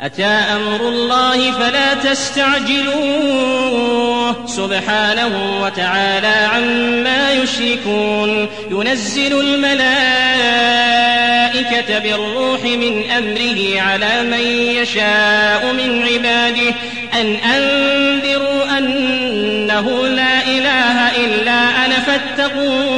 أتى أمر الله فلا تستعجلوه. سبحانه وتعالى عما يشركون. ينزل الملائكة بالروح من أمره على من يشاء من عباده. أن أنذروا أنه لا إله إلا أنا فاتقون.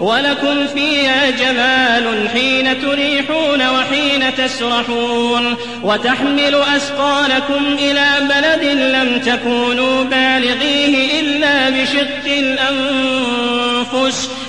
ولكم فيها جمال حين تريحون وحين تسرحون وتحمل أثقالكم إلى بلد لم تكونوا بالغيه إلا بشق الأنفس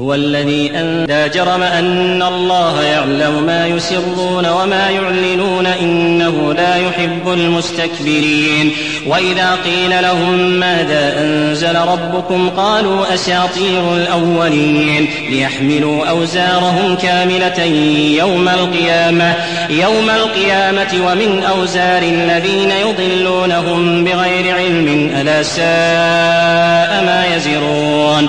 هو الذي أن لا جرم أن الله يعلم ما يسرون وما يعلنون إنه لا يحب المستكبرين. وإذا قيل لهم ماذا أنزل ربكم قالوا أساطير الأولين. ليحملوا أوزارهم كاملة يوم القيامة. يوم القيامة ومن أوزار الذين يضلونهم بغير علم ألا ساء ما يزرون.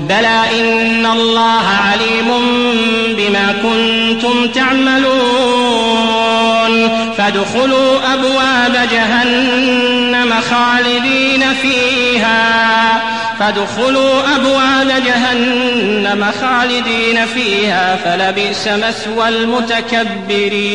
بلى إن الله عليم بما كنتم تعملون فادخلوا أبواب جهنم خالدين فيها فادخلوا أبواب جهنم خالدين فيها فلبئس مثوى المتكبرين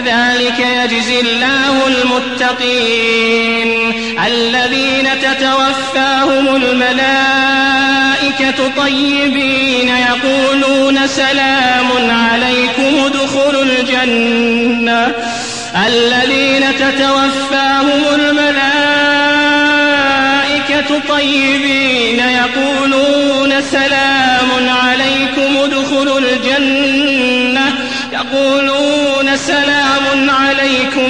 كذلك يجزي الله المتقين. الذين تتوفاهم الملائكة طيبين يقولون سلام عليكم ادخلوا الجنة. الذين تتوفاهم الملائكة طيبين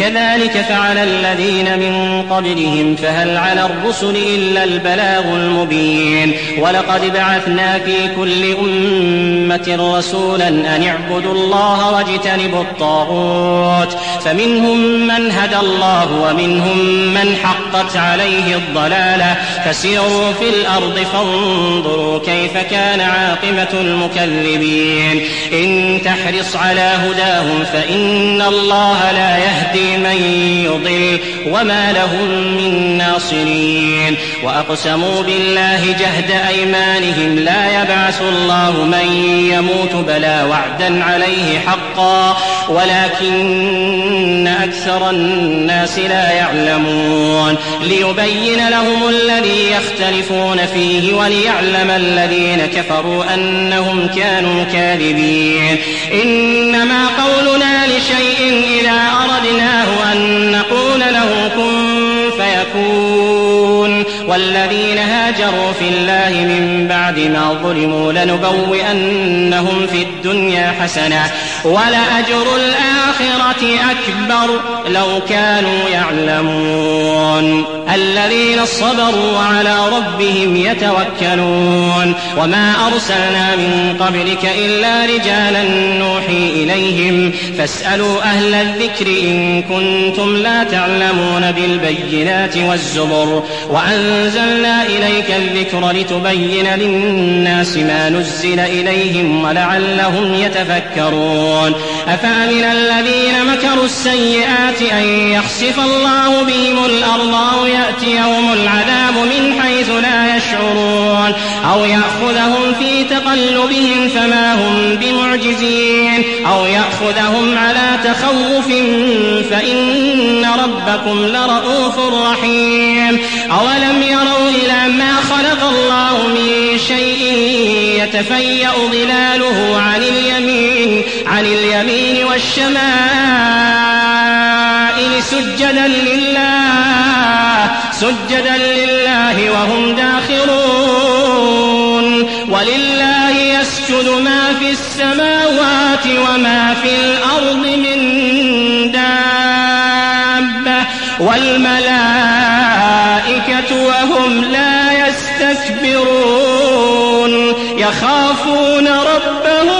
كذلك فعل الذين من قبلهم فهل على الرسل إلا البلاغ المبين؟ ولقد بعثنا في كل أمة رسولا أن اعبدوا الله واجتنبوا الطاغوت. فمنهم من هدى الله ومنهم من حقت عليه الضلالة. فسيروا في الأرض فانظروا كيف كان عاقبة المكذبين. إن تحرص على هداهم فإن الله لا يهدي من يضل وما لهم من ناصرين. وأقسموا بالله جهد أيمانهم لا يبعث الله من يموت بلا وعدا عليه حقا. ولكن أكثر الناس لا يعلمون. ليبين لهم الذي يختلفون فيه وليعلم الذين كفروا أنهم كانوا كاذبين. إنما قولنا لشيء إذا أردناه أن نقول له كن فيكون. والذين هاجروا في الله من بعد ما ظلموا لنبوئنهم في الدنيا حسنة. ولأجر الآخرة أكبر لو كانوا يعلمون. الذين صبروا وعلى ربهم يتوكلون. وما أرسلنا من قبلك إلا رجالا نوحي إليهم. فاسألوا أهل الذكر إن كنتم لا تعلمون بالبينات والزبر. وأنزلنا إليك الذكر لتبين للناس ما نزل إليهم ولعلهم يتفكرون. أفأمن الذين مكروا السيئات أن يخسف الله بهم الأرض أو يأتيهم العذاب من حيث لا يشعرون أو يأخذهم في تقلبهم فما هم بمعجزين أو يأخذهم على تخوف فإن ربكم لرؤوف رحيم. أولم يروا إلى ما خلق الله من شيء يتفيأ ظلاله عن اليمين عن اليمين والشمائل سجدا لله سجدا لله وهم داخرون ولله يسجد ما في السماوات وما في الأرض من دابة والملائكة وهم لا يستكبرون. يخافون ربهم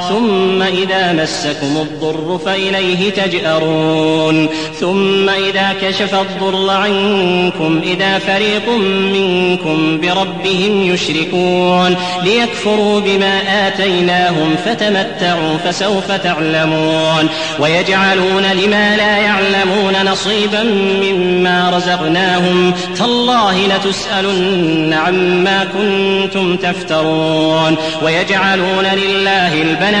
ثم إذا مسكم الضر فإليه تجأرون. ثم إذا كشف الضر عنكم إذا فريق منكم بربهم يشركون. ليكفروا بما آتيناهم فتمتعوا فسوف تعلمون. ويجعلون لما لا يعلمون نصيبا مما رزقناهم. تالله لتسألن عما كنتم تفترون. ويجعلون لله البنات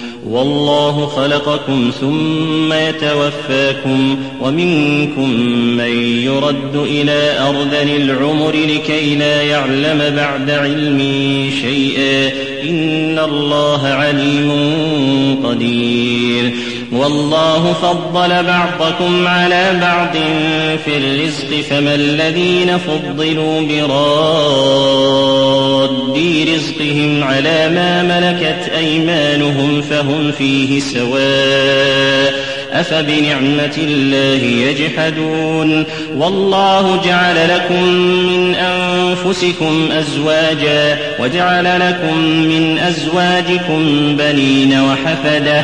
والله خلقكم ثم يتوفاكم ومنكم من يرد إلى أرذل العمر لكي لا يعلم بعد علم شيئا إن الله عليم قدير والله فضل بعضكم على بعض في الرزق فما الذين فضلوا براد رزقهم على ما ملكت أيمانهم فهم فيه سواء أفبنعمة الله يجحدون والله جعل لكم من أنفسكم أزواجا وجعل لكم من أزواجكم بنين وحفدة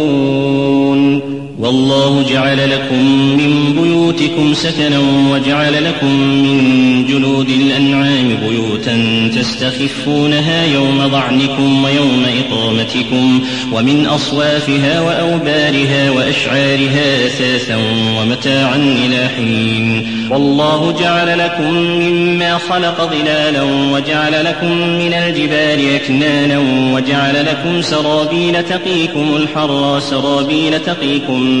والله جعل لكم من بيوتكم سكنا وجعل لكم من جلود الأنعام بيوتا تستخفونها يوم ضعنكم ويوم إقامتكم ومن أصوافها وأوبارها وأشعارها أثاثا ومتاعا إلى حين والله جعل لكم مما خلق ظلالا وجعل لكم من الجبال أكنانا وجعل لكم سرابيل تقيكم الحر سرابيل تقيكم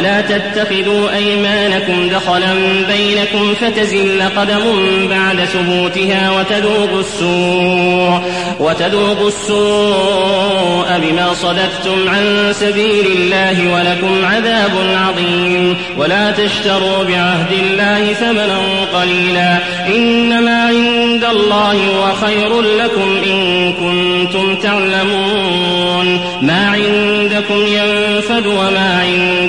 ولا تتخذوا أيمانكم دخلا بينكم فتزل قدم بعد ثبوتها وتذوقوا السوء وتذوقوا السوء بما صددتم عن سبيل الله ولكم عذاب عظيم. ولا تشتروا بعهد الله ثمنا قليلا. إنما عند الله هو خير لكم إن كنتم تعلمون. ما عندكم ينفد وما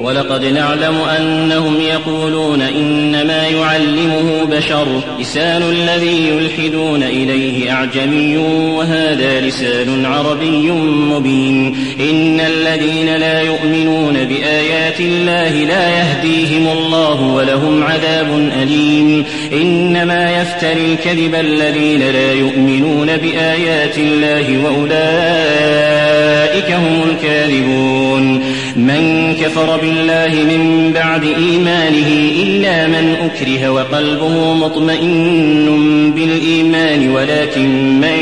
ولقد نعلم أنهم يقولون إنما يعلمه بشر لسان الذي يلحدون إليه أعجمي وهذا لسان عربي مبين. إن الذين لا يؤمنون بآيات الله لا يهديهم الله ولهم عذاب أليم. إنما يفتري الكذب الذين لا يؤمنون بآيات الله وأولئك هم الكاذبون. من كفر بالله من بعد إيمانه إلا من أكره وقلبه مطمئن بالإيمان ولكن من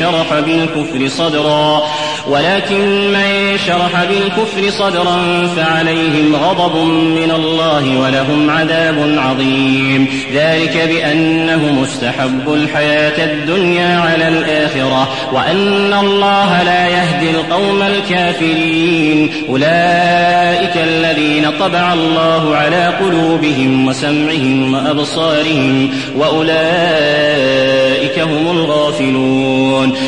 شرح بالكفر صدرا ولكن من شرح بالكفر صدرا فعليهم غضب من الله ولهم عذاب عظيم. ذلك بأنه مستحب الحياة الدنيا على الآخرة وأن الله لا يهدي القوم الكافرين. أولئك الذين طبع الله على قلوبهم وسمعهم وأبصارهم وأولئك هم الغافلون.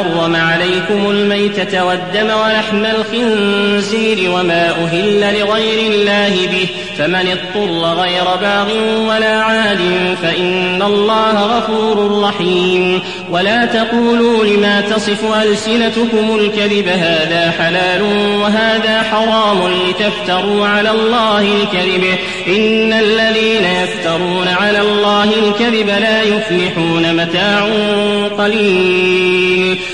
حرم عليكم الميتة والدم ولحم الخنزير وما أهل لغير الله به فمن اضطر غير باغ ولا عاد فإن الله غفور رحيم. ولا تقولوا لما تصف ألسنتكم الكذب هذا حلال وهذا حرام لتفتروا على الله الكذب. إن الذين يفترون على الله الكذب لا يفلحون متاع قليل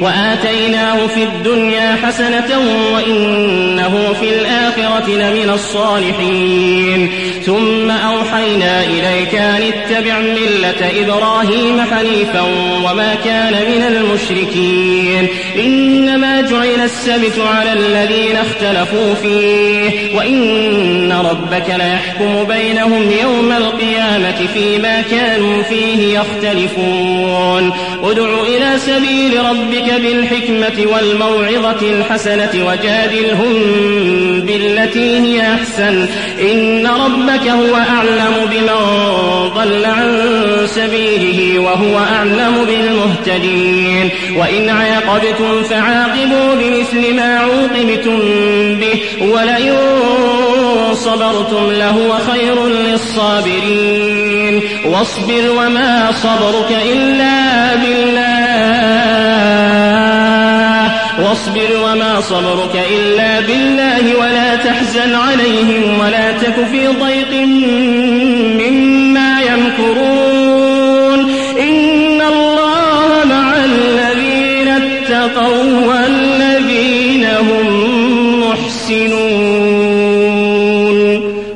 وآتيناه في الدنيا حسنة وإنه في الآخرة لمن الصالحين. ثم أوحينا إليك أن اتبع ملة إبراهيم حنيفا وما كان من المشركين. إنما جعل السبت على الذين اختلفوا فيه وإن ربك ليحكم بينهم يوم القيامة فيما كانوا فيه يختلفون. ادع إلى سبيل ربك بالحكمة والموعظة الحسنة وجادلهم بالتي هي أحسن. إن ربك هو أعلم بمن ضل عن سبيله وهو أعلم بالمهتدين. وإن عاقبتم فعاقبوا بمثل ما عوقبتم به ولئن صبرتم لهو خير للصابرين. واصبر وما صبرك إلا بالله. واصبر وما صبرك إلا بالله ولا تحزن عليهم ولا تك في ضيق مما يمكرون. تقوى الذين هم